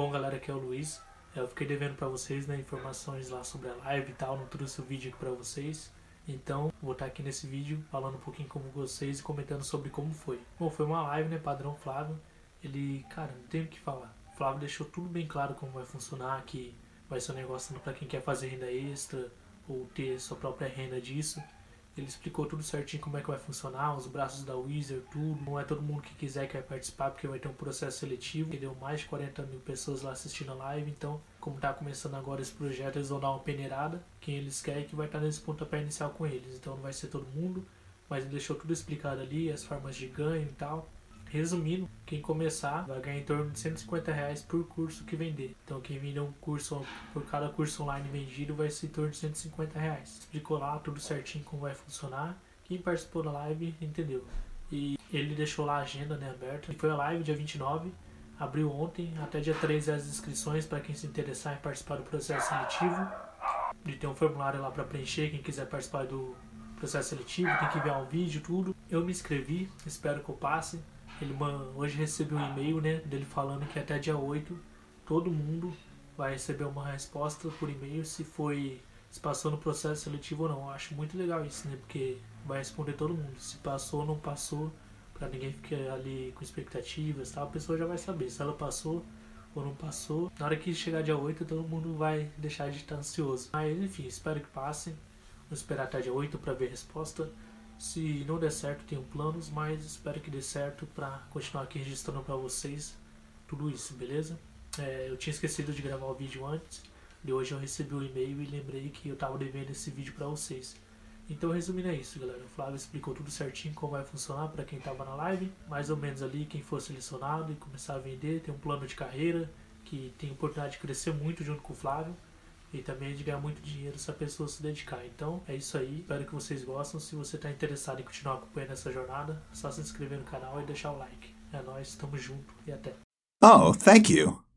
Bom, galera, aqui é o Luiz. Eu fiquei devendo para vocês né, informações lá sobre a live e tal, não trouxe o vídeo aqui para vocês. Então, vou estar aqui nesse vídeo falando um pouquinho com vocês e comentando sobre como foi. Bom, foi uma live, né, padrão Flávio. Ele, cara, não tem o que falar. O Flávio deixou tudo bem claro como vai funcionar, que vai ser um negócio para quem quer fazer renda extra ou ter sua própria renda disso. Ele explicou tudo certinho como é que vai funcionar, os braços da Wizard, tudo. Não é todo mundo que quiser que vai participar, porque vai ter um processo seletivo. Deu mais de 40 mil pessoas lá assistindo a live, então, como está começando agora esse projeto, eles vão dar uma peneirada. Quem eles querem que vai estar nesse pontapé inicial com eles. Então não vai ser todo mundo, mas ele deixou tudo explicado ali, as formas de ganho e tal. Resumindo, quem começar vai ganhar em torno de 150 reais por curso que vender. Então quem vender um curso por cada curso online vendido vai ser em torno de 150 reais. Explicou lá tudo certinho como vai funcionar. Quem participou da live entendeu. E ele deixou lá a agenda né, aberta. Foi a live dia 29. Abriu ontem, até dia 13 as inscrições para quem se interessar em participar do processo seletivo. E tem um formulário lá para preencher, quem quiser participar do processo seletivo, tem que enviar um vídeo, tudo. Eu me inscrevi, espero que eu passe. Ele hoje recebeu um e-mail né, dele falando que até dia 8 todo mundo vai receber uma resposta por e-mail se foi se passou no processo seletivo ou não. Eu acho muito legal isso, né? Porque vai responder todo mundo. Se passou ou não passou, para ninguém ficar ali com expectativas, tal, a pessoa já vai saber se ela passou ou não passou. Na hora que chegar dia 8, todo mundo vai deixar de estar ansioso. Mas enfim, espero que passem. Vou esperar até dia 8 para ver a resposta. Se não der certo, tenho planos, mas espero que dê certo para continuar aqui registrando para vocês tudo isso, beleza? É, eu tinha esquecido de gravar o vídeo antes, de hoje eu recebi o um e-mail e lembrei que eu estava devendo esse vídeo para vocês. Então, resumindo é isso, galera. O Flávio explicou tudo certinho como vai funcionar para quem estava na live, mais ou menos ali quem for selecionado e começar a vender, tem um plano de carreira que tem oportunidade de crescer muito junto com o Flávio e também de ganhar muito dinheiro se a pessoa se dedicar. Então é isso aí, espero que vocês gostem. Se você está interessado em continuar acompanhando essa jornada, é só se inscrever no canal e deixar o like. É nóis, tamo junto e até. Oh, thank you.